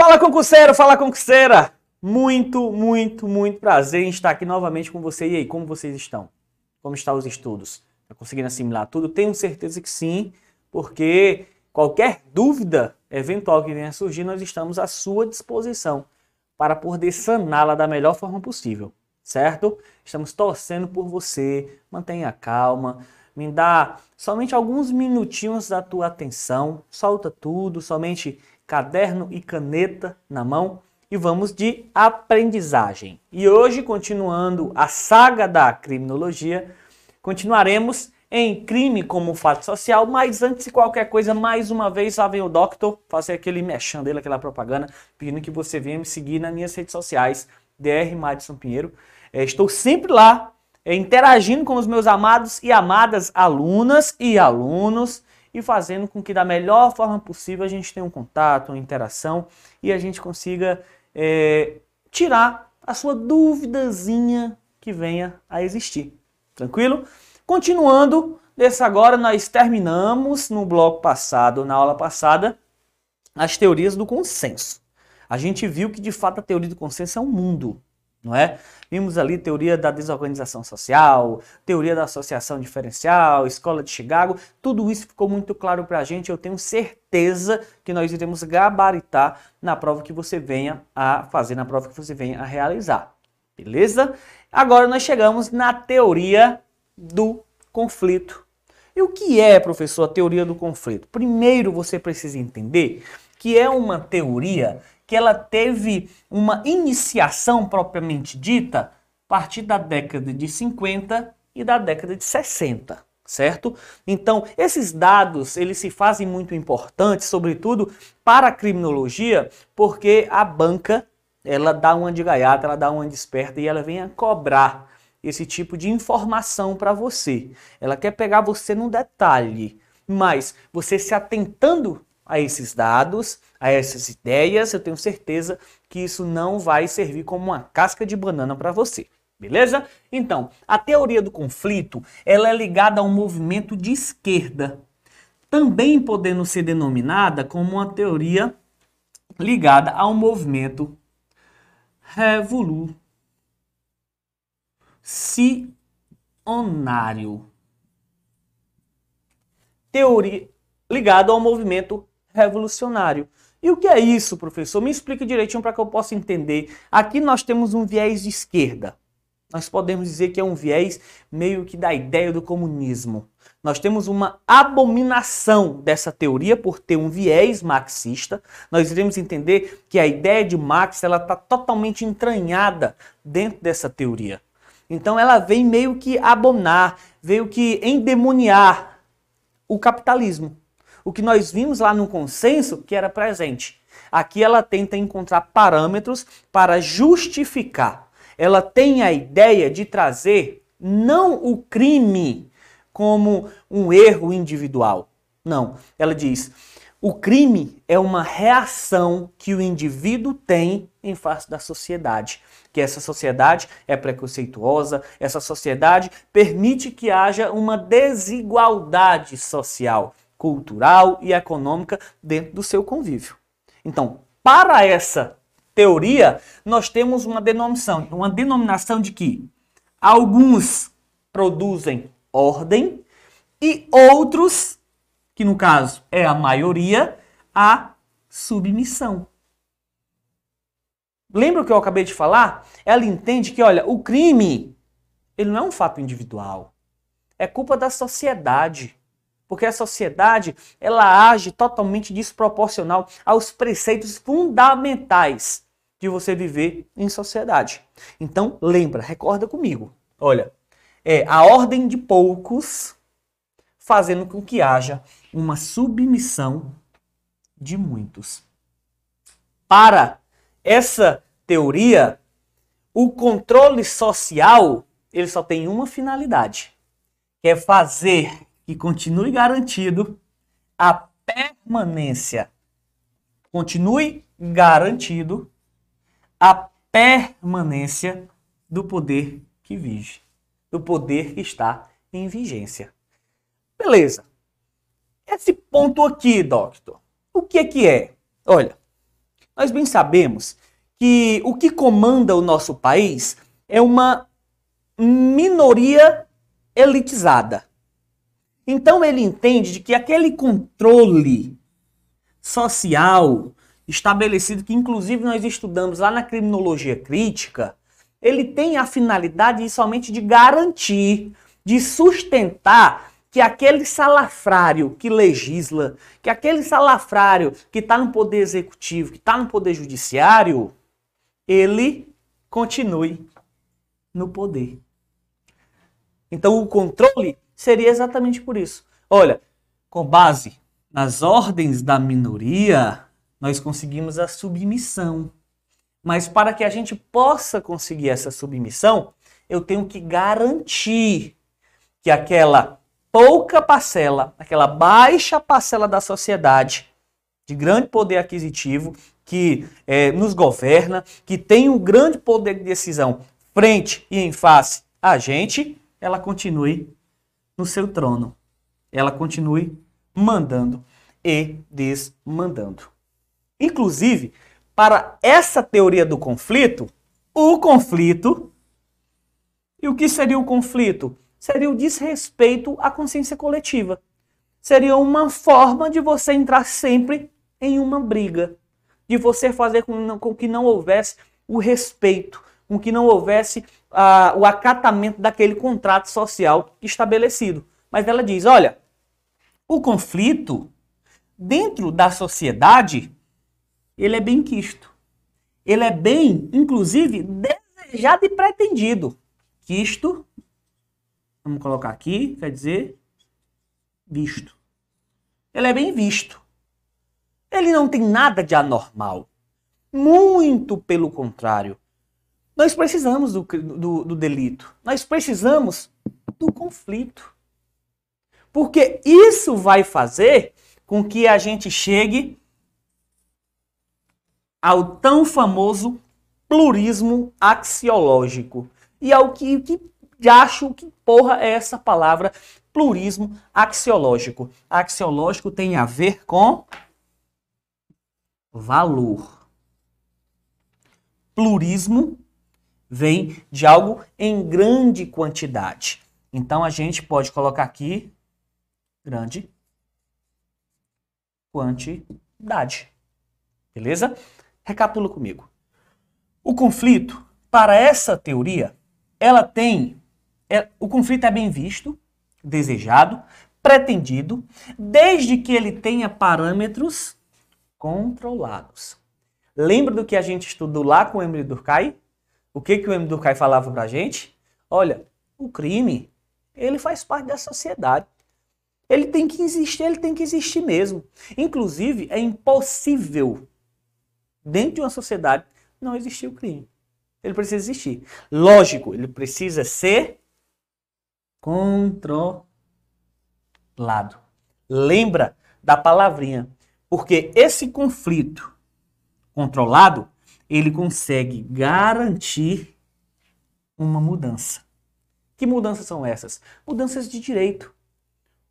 Fala concurseiro, fala concurseira! Muito, muito, muito prazer em estar aqui novamente com você. E aí, como vocês estão? Como estão os estudos? Está conseguindo assimilar tudo? Tenho certeza que sim, porque qualquer dúvida eventual que venha surgir, nós estamos à sua disposição para poder saná-la da melhor forma possível, certo? Estamos torcendo por você, mantenha calma, me dá somente alguns minutinhos da tua atenção, solta tudo, somente caderno e caneta na mão e vamos de aprendizagem. E hoje, continuando a saga da criminologia, continuaremos em crime como fato social, mas antes de qualquer coisa, mais uma vez, lá vem o Doctor fazer aquele mexão dele, aquela propaganda, pedindo que você venha me seguir nas minhas redes sociais, DR Madison Pinheiro. É, estou sempre lá é, interagindo com os meus amados e amadas alunas e alunos e fazendo com que da melhor forma possível a gente tenha um contato, uma interação e a gente consiga é, tirar a sua duvidazinha que venha a existir. Tranquilo? Continuando, desse agora nós terminamos no bloco passado, na aula passada, as teorias do consenso. A gente viu que de fato a teoria do consenso é um mundo não é? Vimos ali teoria da desorganização social, teoria da associação diferencial, escola de Chicago, tudo isso ficou muito claro para a gente. Eu tenho certeza que nós iremos gabaritar na prova que você venha a fazer, na prova que você venha a realizar, beleza? Agora nós chegamos na teoria do conflito. E o que é, professor, a teoria do conflito? Primeiro você precisa entender que é uma teoria que ela teve uma iniciação propriamente dita a partir da década de 50 e da década de 60, certo? Então, esses dados, eles se fazem muito importantes, sobretudo para a criminologia, porque a banca, ela dá uma de gaiata, ela dá uma desperta e ela vem a cobrar esse tipo de informação para você. Ela quer pegar você num detalhe, mas você se atentando a esses dados, a essas ideias, eu tenho certeza que isso não vai servir como uma casca de banana para você. Beleza? Então, a teoria do conflito, ela é ligada a um movimento de esquerda, também podendo ser denominada como uma teoria ligada a um movimento revolucionário. Teoria ligado ao movimento revolucionário. E o que é isso, professor? Me explique direitinho para que eu possa entender. Aqui nós temos um viés de esquerda. Nós podemos dizer que é um viés meio que da ideia do comunismo. Nós temos uma abominação dessa teoria por ter um viés marxista. Nós iremos entender que a ideia de Marx ela está totalmente entranhada dentro dessa teoria. Então ela vem meio que abonar, veio que endemoniar o capitalismo o que nós vimos lá no consenso que era presente. Aqui ela tenta encontrar parâmetros para justificar. Ela tem a ideia de trazer não o crime como um erro individual. Não. Ela diz: o crime é uma reação que o indivíduo tem em face da sociedade. Que essa sociedade é preconceituosa, essa sociedade permite que haja uma desigualdade social cultural e econômica dentro do seu convívio. Então, para essa teoria, nós temos uma denominação, uma denominação de que alguns produzem ordem e outros, que no caso é a maioria, a submissão. Lembra o que eu acabei de falar? Ela entende que, olha, o crime, ele não é um fato individual. É culpa da sociedade. Porque a sociedade, ela age totalmente desproporcional aos preceitos fundamentais de você viver em sociedade. Então, lembra, recorda comigo. Olha, é a ordem de poucos fazendo com que haja uma submissão de muitos. Para essa teoria, o controle social, ele só tem uma finalidade, que é fazer que continue garantido a permanência. Continue garantido a permanência do poder que vige, do poder que está em vigência. Beleza. Esse ponto aqui, doctor, o que é que é? Olha, Nós bem sabemos que o que comanda o nosso país é uma minoria elitizada. Então ele entende de que aquele controle social estabelecido, que inclusive nós estudamos lá na criminologia crítica, ele tem a finalidade somente de garantir, de sustentar que aquele salafrário que legisla, que aquele salafrário que está no poder executivo, que está no poder judiciário, ele continue no poder. Então o controle seria exatamente por isso. Olha, com base nas ordens da minoria, nós conseguimos a submissão. Mas para que a gente possa conseguir essa submissão, eu tenho que garantir que aquela pouca parcela, aquela baixa parcela da sociedade de grande poder aquisitivo que é, nos governa, que tem um grande poder de decisão frente e em face a gente, ela continue no seu trono. Ela continue mandando e desmandando. Inclusive, para essa teoria do conflito, o conflito. E o que seria o conflito? Seria o desrespeito à consciência coletiva. Seria uma forma de você entrar sempre em uma briga. De você fazer com, que não houvesse o respeito, com que não houvesse uh, o acatamento daquele contrato social estabelecido. Mas ela diz: olha, o conflito dentro da sociedade ele é bem quisto. Ele é bem, inclusive, desejado e pretendido. Quisto, vamos colocar aqui, quer dizer visto. Ele é bem visto. Ele não tem nada de anormal. Muito pelo contrário. Nós precisamos do, do, do delito. Nós precisamos do conflito. Porque isso vai fazer com que a gente chegue ao tão famoso plurismo axiológico. E ao que, que acho que porra é essa palavra plurismo axiológico. Axiológico tem a ver com valor. Plurismo vem de algo em grande quantidade. Então a gente pode colocar aqui grande quantidade. Beleza? Recapitula comigo. O conflito, para essa teoria, ela tem. É, o conflito é bem visto, desejado, pretendido, desde que ele tenha parâmetros controlados. Lembra do que a gente estudou lá com o Emily Durkheim? O que, que o Emily Durkheim falava pra gente? Olha, o crime, ele faz parte da sociedade. Ele tem que existir, ele tem que existir mesmo. Inclusive, é impossível dentro de uma sociedade, não existir o crime. Ele precisa existir. Lógico, ele precisa ser controlado. Lembra da palavrinha, porque esse conflito controlado, ele consegue garantir uma mudança. Que mudanças são essas? Mudanças de direito.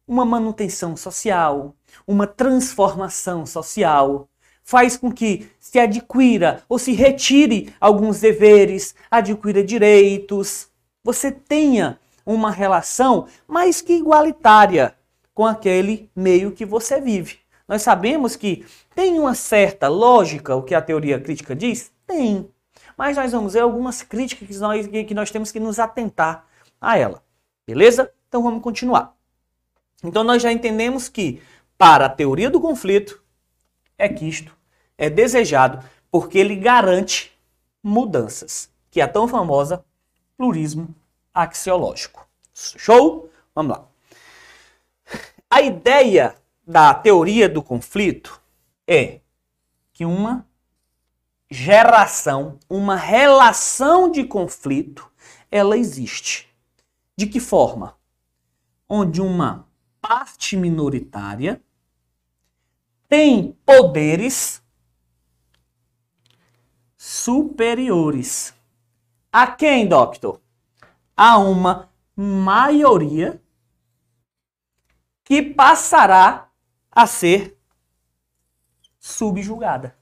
Uma manutenção social, uma transformação social, faz com que se adquira ou se retire alguns deveres, adquira direitos. Você tenha uma relação mais que igualitária com aquele meio que você vive. Nós sabemos que tem uma certa lógica o que a teoria crítica diz? Tem. Mas nós vamos ver algumas críticas que nós, que nós temos que nos atentar a ela. Beleza? Então vamos continuar. Então nós já entendemos que para a teoria do conflito é que isto é desejado porque ele garante mudanças, que é a tão famosa plurismo axiológico. Show? Vamos lá. A ideia da teoria do conflito é que uma geração, uma relação de conflito, ela existe. De que forma? Onde uma parte minoritária tem poderes superiores. A quem, doctor? A uma maioria que passará a ser subjugada.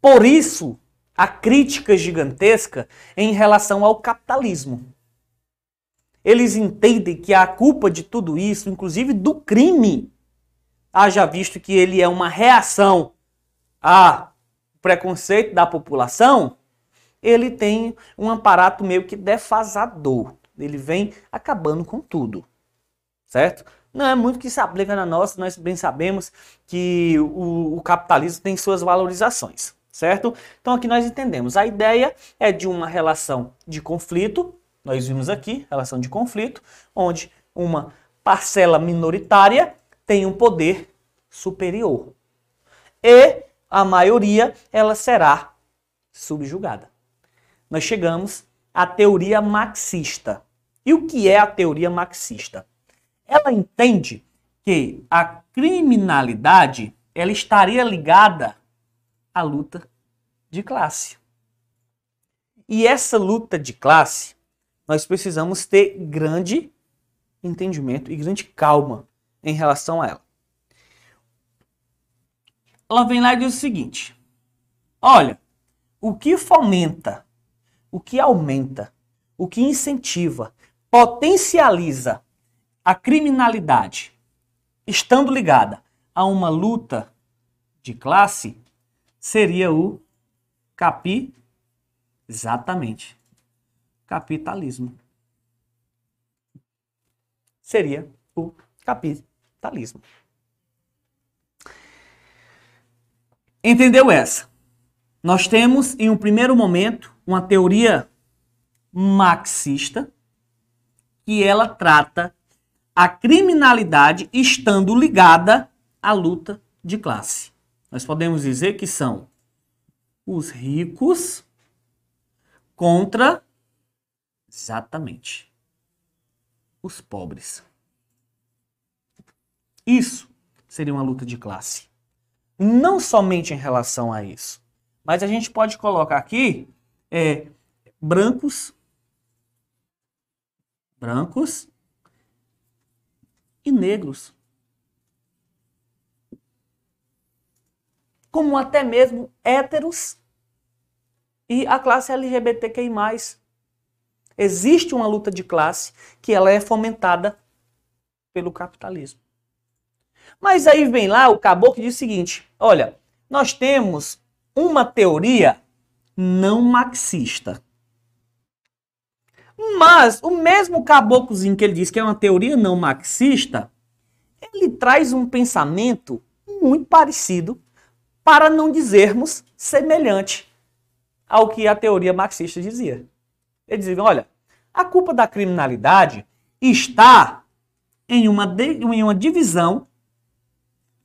Por isso, a crítica gigantesca em relação ao capitalismo. Eles entendem que a culpa de tudo isso, inclusive do crime, haja visto que ele é uma reação a preconceito da população, ele tem um aparato meio que defasador. Ele vem acabando com tudo. Certo? Não é muito que se aplica na nossa, nós bem sabemos que o, o capitalismo tem suas valorizações. Certo? Então aqui nós entendemos. A ideia é de uma relação de conflito, nós vimos aqui, relação de conflito, onde uma parcela minoritária tem um poder superior. E a maioria ela será subjugada. Nós chegamos à teoria marxista. E o que é a teoria marxista? Ela entende que a criminalidade ela estaria ligada à luta de classe. E essa luta de classe, nós precisamos ter grande entendimento e grande calma em relação a ela ela vem lá e diz o seguinte: olha, o que fomenta, o que aumenta, o que incentiva, potencializa a criminalidade, estando ligada a uma luta de classe, seria o capi exatamente capitalismo. Seria o capitalismo. Entendeu essa? Nós temos, em um primeiro momento, uma teoria marxista que ela trata a criminalidade estando ligada à luta de classe. Nós podemos dizer que são os ricos contra exatamente os pobres. Isso seria uma luta de classe não somente em relação a isso, mas a gente pode colocar aqui é, brancos, brancos e negros. Como até mesmo héteros e a classe LGBTQI+. Existe uma luta de classe que ela é fomentada pelo capitalismo. Mas aí vem lá o caboclo e diz o seguinte: olha, nós temos uma teoria não marxista. Mas o mesmo caboclozinho que ele diz que é uma teoria não marxista, ele traz um pensamento muito parecido, para não dizermos semelhante ao que a teoria marxista dizia. Ele dizia: olha, a culpa da criminalidade está em uma, em uma divisão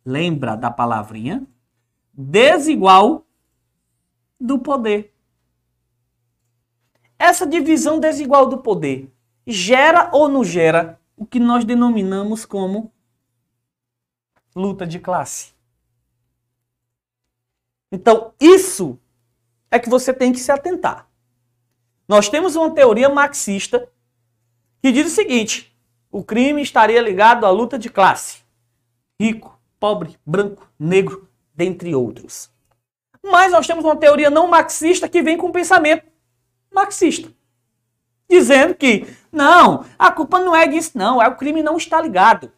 lembra da palavrinha? Desigual do poder. Essa divisão desigual do poder gera ou não gera o que nós denominamos como luta de classe. Então, isso é que você tem que se atentar. Nós temos uma teoria marxista que diz o seguinte: o crime estaria ligado à luta de classe. Rico, pobre, branco, negro, dentre outros. Mas nós temos uma teoria não marxista que vem com um pensamento marxista. Dizendo que, não, a culpa não é disso, não, é o crime não está ligado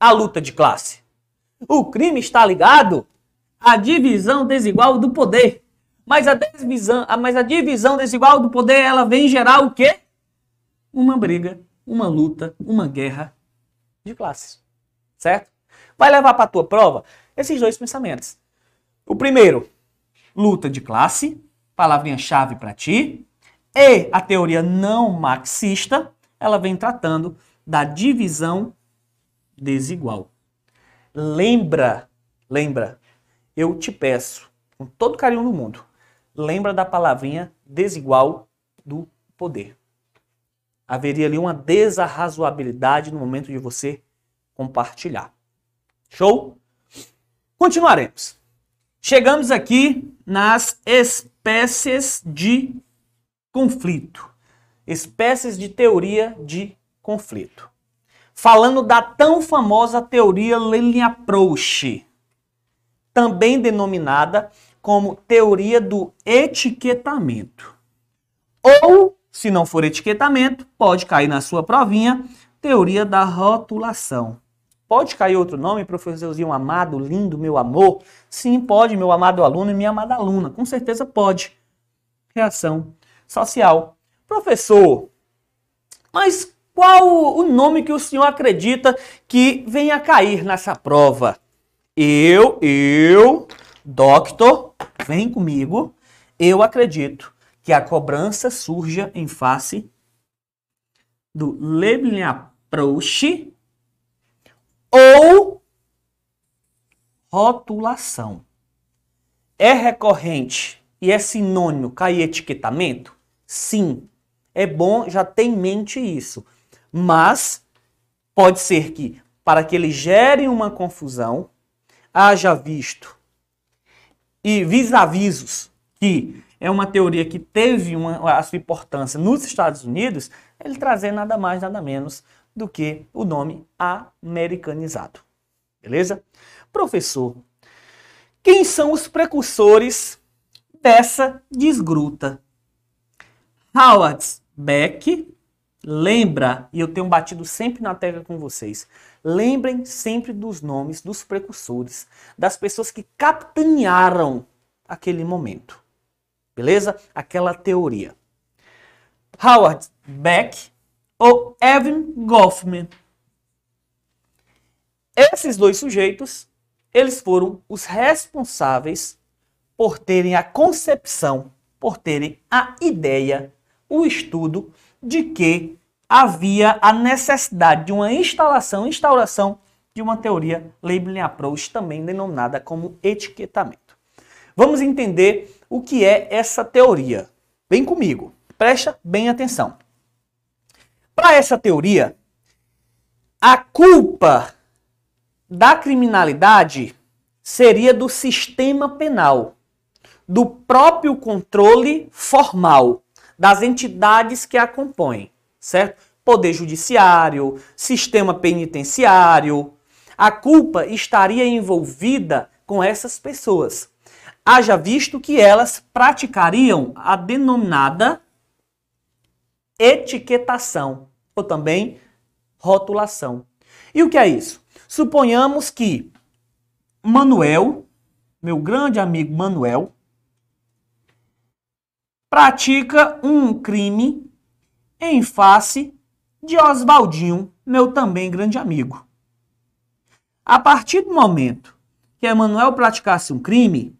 à luta de classe. O crime está ligado à divisão desigual do poder. Mas a, divisão, mas a divisão desigual do poder, ela vem gerar o quê? Uma briga, uma luta, uma guerra de classes. Certo? vai levar para a tua prova esses dois pensamentos. O primeiro, luta de classe, palavrinha-chave para ti. E a teoria não marxista, ela vem tratando da divisão desigual. Lembra, lembra, eu te peço, com todo carinho do mundo, lembra da palavrinha desigual do poder. Haveria ali uma desarrazoabilidade no momento de você compartilhar. Show? Continuaremos. Chegamos aqui nas espécies de conflito. Espécies de teoria de conflito. Falando da tão famosa teoria Lenin Approach, também denominada como teoria do etiquetamento. Ou, se não for etiquetamento, pode cair na sua provinha, teoria da rotulação. Pode cair outro nome, professorzinho amado, lindo, meu amor? Sim, pode, meu amado aluno e minha amada aluna. Com certeza pode. Reação social. Professor, mas qual o nome que o senhor acredita que venha a cair nessa prova? Eu, eu, doctor, vem comigo. Eu acredito que a cobrança surja em face do labeling approach ou rotulação. É recorrente e é sinônimo cair etiquetamento? Sim. É bom já ter em mente isso. Mas pode ser que, para que ele gere uma confusão, haja visto e vis-avisos que é uma teoria que teve uma, a sua importância nos Estados Unidos, ele trazer nada mais, nada menos do que o nome americanizado. Beleza? Professor, quem são os precursores dessa desgruta? Howard Beck lembra, e eu tenho batido sempre na tecla com vocês, lembrem sempre dos nomes dos precursores, das pessoas que capitanearam aquele momento. Beleza? Aquela teoria. Howard Beck ou Evan Goffman. Esses dois sujeitos, eles foram os responsáveis por terem a concepção, por terem a ideia, o estudo de que havia a necessidade de uma instalação, instauração de uma teoria labeling approach, também denominada como etiquetamento. Vamos entender o que é essa teoria. Vem comigo, presta bem atenção. Para essa teoria, a culpa da criminalidade seria do sistema penal, do próprio controle formal das entidades que a compõem, certo? Poder judiciário, sistema penitenciário. A culpa estaria envolvida com essas pessoas. Haja visto que elas praticariam a denominada etiquetação ou também rotulação. E o que é isso? Suponhamos que Manuel, meu grande amigo Manuel, pratica um crime em face de Oswaldinho, meu também grande amigo. A partir do momento que Emanuel praticasse um crime,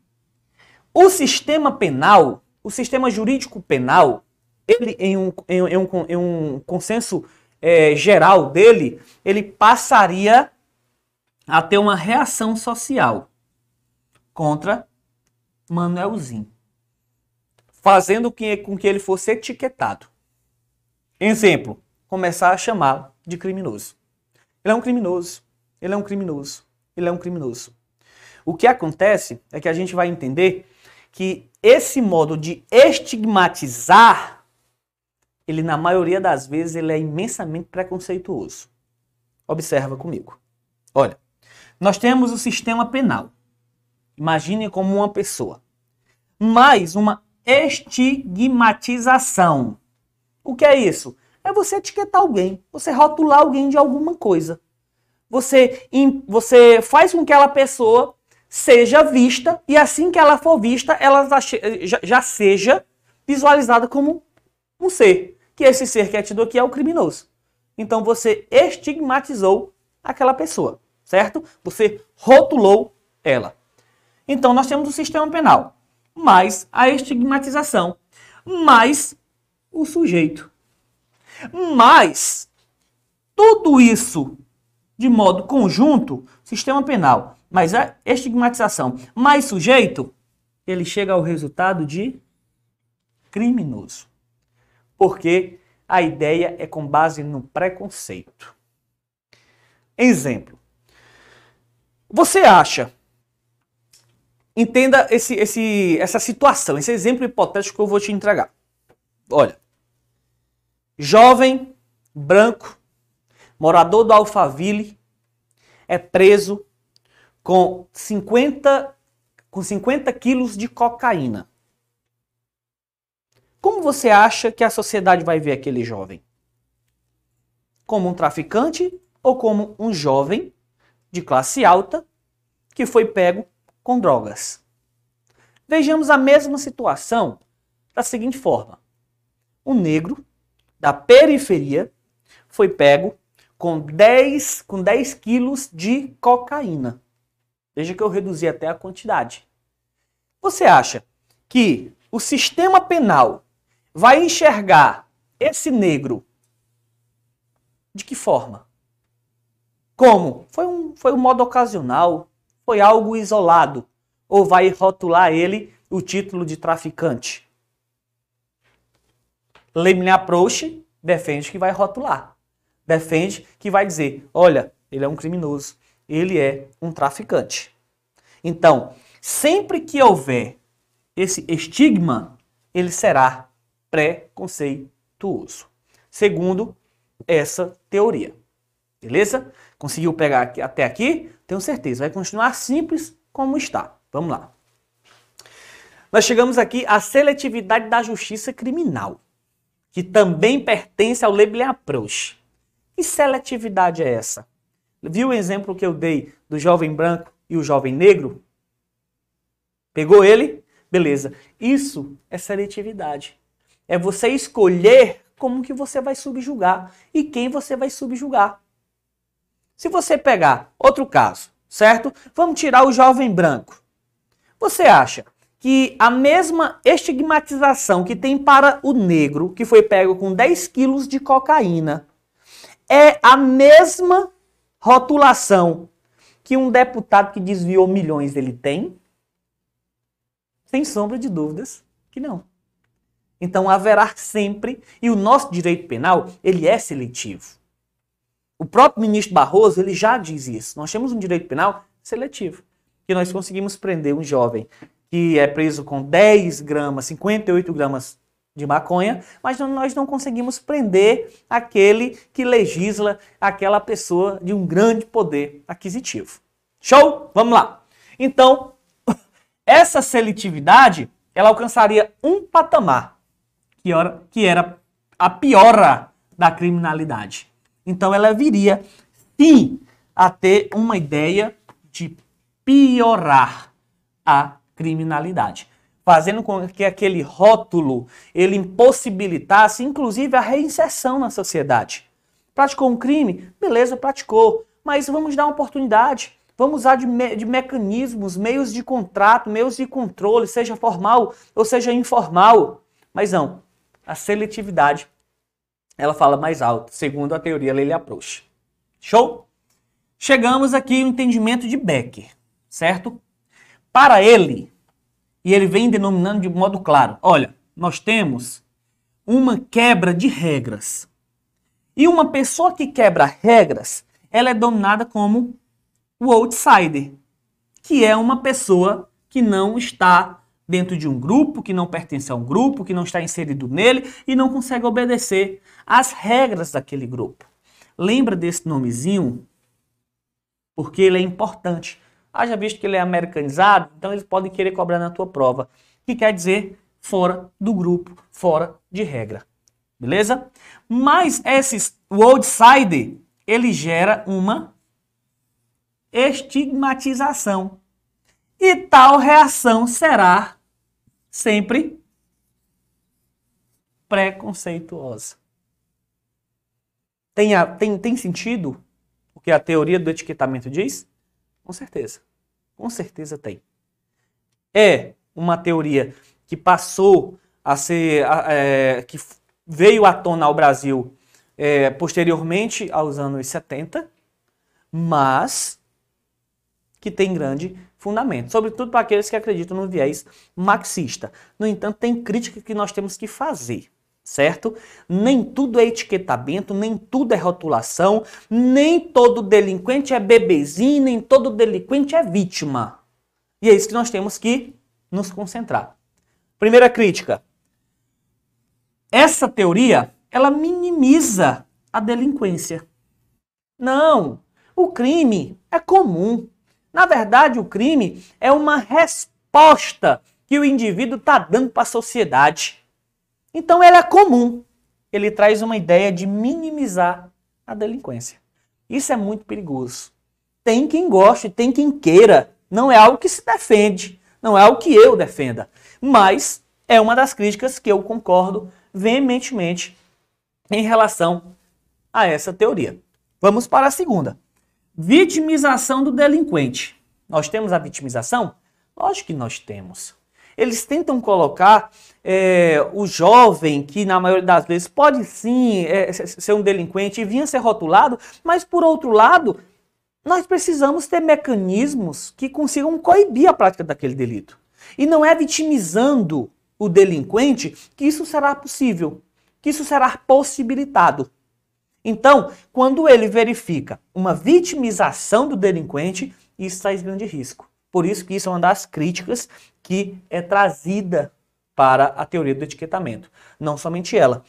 o sistema penal, o sistema jurídico penal, ele, em um, em, em um, em um consenso é, geral dele, ele passaria a ter uma reação social contra Manuelzinho, fazendo com que ele fosse etiquetado. Exemplo, começar a chamá-lo de criminoso. Ele é um criminoso, ele é um criminoso, ele é um criminoso. O que acontece é que a gente vai entender que esse modo de estigmatizar ele na maioria das vezes ele é imensamente preconceituoso. Observa comigo. Olha, nós temos o sistema penal. Imagine como uma pessoa. Mais uma estigmatização. O que é isso? É você etiquetar alguém, você rotular alguém de alguma coisa. Você, você faz com que aquela pessoa seja vista e assim que ela for vista, ela já, já seja visualizada como um ser que esse ser que é tido aqui é o criminoso. Então você estigmatizou aquela pessoa, certo? Você rotulou ela. Então nós temos o sistema penal, mais a estigmatização, mais o sujeito. Mas tudo isso de modo conjunto, sistema penal, mais a estigmatização, mais sujeito, ele chega ao resultado de criminoso porque a ideia é com base no preconceito. Exemplo. Você acha, entenda esse, esse, essa situação, esse exemplo hipotético que eu vou te entregar. Olha, jovem, branco, morador do Alphaville, é preso com 50 com 50 quilos de cocaína. Como você acha que a sociedade vai ver aquele jovem? Como um traficante ou como um jovem de classe alta que foi pego com drogas? Vejamos a mesma situação da seguinte forma: um negro da periferia foi pego com 10, com 10 quilos de cocaína. Veja que eu reduzi até a quantidade. Você acha que o sistema penal vai enxergar esse negro de que forma? Como? Foi um, foi um modo ocasional? Foi algo isolado? Ou vai rotular ele o título de traficante? Lemlin Approach defende que vai rotular. Defende que vai dizer: olha, ele é um criminoso, ele é um traficante. Então, sempre que houver esse estigma, ele será preconceituoso. Segundo essa teoria. Beleza? Conseguiu pegar aqui, até aqui? Tenho certeza. Vai continuar simples como está. Vamos lá. Nós chegamos aqui à seletividade da justiça criminal, que também pertence ao Lebel Approach. Que seletividade é essa? Viu o exemplo que eu dei do jovem branco e o jovem negro? Pegou ele? Beleza. Isso é seletividade. É você escolher como que você vai subjugar e quem você vai subjugar. Se você pegar outro caso, certo? Vamos tirar o jovem branco. Você acha que a mesma estigmatização que tem para o negro, que foi pego com 10 quilos de cocaína, é a mesma rotulação que um deputado que desviou milhões ele tem? Sem sombra de dúvidas que não. Então haverá sempre, e o nosso direito penal, ele é seletivo. O próprio ministro Barroso, ele já diz isso. Nós temos um direito penal seletivo, que nós conseguimos prender um jovem que é preso com 10 gramas, 58 gramas de maconha, mas nós não conseguimos prender aquele que legisla aquela pessoa de um grande poder aquisitivo. Show? Vamos lá. Então, essa seletividade, ela alcançaria um patamar que era, que era a piora da criminalidade. Então ela viria, sim, a ter uma ideia de piorar a criminalidade, fazendo com que aquele rótulo ele impossibilitasse, inclusive, a reinserção na sociedade. Praticou um crime? Beleza, praticou, mas vamos dar uma oportunidade. Vamos usar de, me de mecanismos, meios de contrato, meios de controle, seja formal ou seja informal. Mas não, a seletividade ela fala mais alto, segundo a teoria Lele Approach. Show? Chegamos aqui ao entendimento de Becker, certo? Para ele, e ele vem denominando de modo claro, olha, nós temos uma quebra de regras. E uma pessoa que quebra regras, ela é dominada como o outsider, que é uma pessoa que não está dentro de um grupo, que não pertence a um grupo, que não está inserido nele e não consegue obedecer às regras daquele grupo. Lembra desse nomezinho? Porque ele é importante. Haja visto que ele é americanizado, então eles podem querer cobrar na tua prova. Que quer dizer fora do grupo, fora de regra. Beleza? Mas esses, o outsider, ele gera uma estigmatização. E tal reação será sempre preconceituosa. Tem, a, tem, tem sentido o que a teoria do etiquetamento diz? Com certeza. Com certeza tem. É uma teoria que passou a ser. É, que veio à tona ao Brasil é, posteriormente aos anos 70, mas que tem grande fundamento, sobretudo para aqueles que acreditam no viés marxista. No entanto, tem crítica que nós temos que fazer, certo? Nem tudo é etiquetamento, nem tudo é rotulação, nem todo delinquente é bebezinho, nem todo delinquente é vítima. E é isso que nós temos que nos concentrar. Primeira crítica. Essa teoria, ela minimiza a delinquência. Não, o crime é comum. Na verdade, o crime é uma resposta que o indivíduo está dando para a sociedade. Então ela é comum. Ele traz uma ideia de minimizar a delinquência. Isso é muito perigoso. Tem quem goste, tem quem queira. Não é algo que se defende, não é algo que eu defenda. Mas é uma das críticas que eu concordo veementemente em relação a essa teoria. Vamos para a segunda. Vitimização do delinquente. Nós temos a vitimização? Lógico que nós temos. Eles tentam colocar é, o jovem, que na maioria das vezes pode sim é, ser um delinquente e vinha ser rotulado, mas por outro lado, nós precisamos ter mecanismos que consigam coibir a prática daquele delito. E não é vitimizando o delinquente que isso será possível, que isso será possibilitado. Então, quando ele verifica uma vitimização do delinquente, isso em grande risco. Por isso que isso é uma das críticas que é trazida para a teoria do etiquetamento. Não somente ela.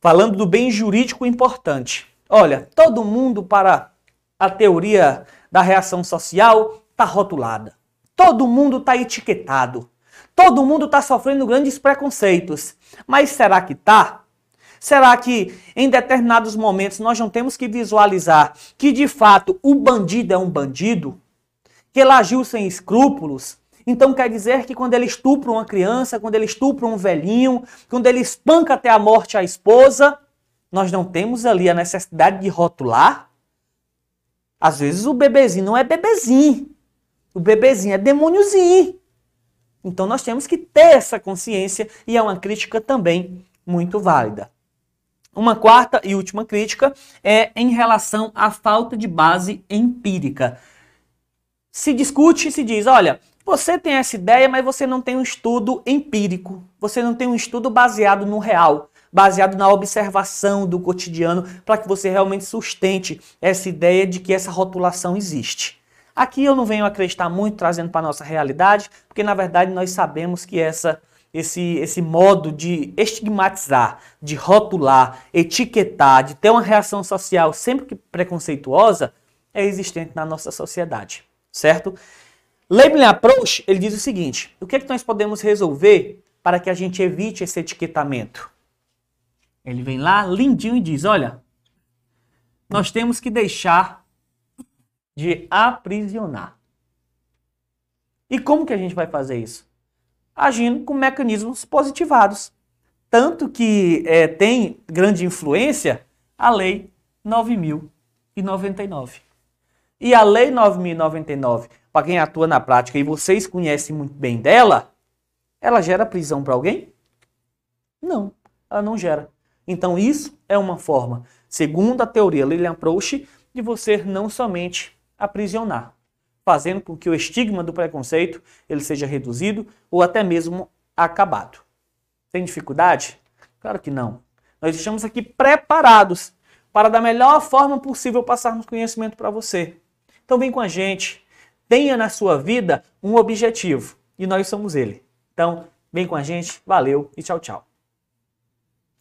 Falando do bem jurídico importante. Olha, todo mundo para a teoria da reação social está rotulada. Todo mundo está etiquetado. Todo mundo está sofrendo grandes preconceitos. Mas será que está? Será que em determinados momentos nós não temos que visualizar que de fato o bandido é um bandido? Que ele agiu sem escrúpulos? Então quer dizer que quando ele estupra uma criança, quando ele estupra um velhinho, quando ele espanca até a morte a esposa, nós não temos ali a necessidade de rotular? Às vezes o bebezinho não é bebezinho. O bebezinho é demôniozinho. Então nós temos que ter essa consciência e é uma crítica também muito válida. Uma quarta e última crítica é em relação à falta de base empírica. Se discute e se diz: olha, você tem essa ideia, mas você não tem um estudo empírico, você não tem um estudo baseado no real, baseado na observação do cotidiano, para que você realmente sustente essa ideia de que essa rotulação existe. Aqui eu não venho acreditar muito trazendo para a nossa realidade, porque na verdade nós sabemos que essa esse, esse modo de estigmatizar, de rotular, etiquetar, de ter uma reação social sempre que preconceituosa, é existente na nossa sociedade, certo? Labeling Approach, ele diz o seguinte, o que, é que nós podemos resolver para que a gente evite esse etiquetamento? Ele vem lá, lindinho, e diz, olha, nós temos que deixar de aprisionar. E como que a gente vai fazer isso? Agindo com mecanismos positivados. Tanto que é, tem grande influência a Lei 9.099. E a Lei 9.099, para quem atua na prática e vocês conhecem muito bem dela, ela gera prisão para alguém? Não, ela não gera. Então isso é uma forma, segundo a teoria Lilian Proust, de você não somente aprisionar, fazendo com que o estigma do preconceito ele seja reduzido ou até mesmo acabado. Tem dificuldade? Claro que não. Nós estamos aqui preparados para da melhor forma possível passarmos conhecimento para você. Então vem com a gente. Tenha na sua vida um objetivo e nós somos ele. Então, vem com a gente. Valeu e tchau, tchau.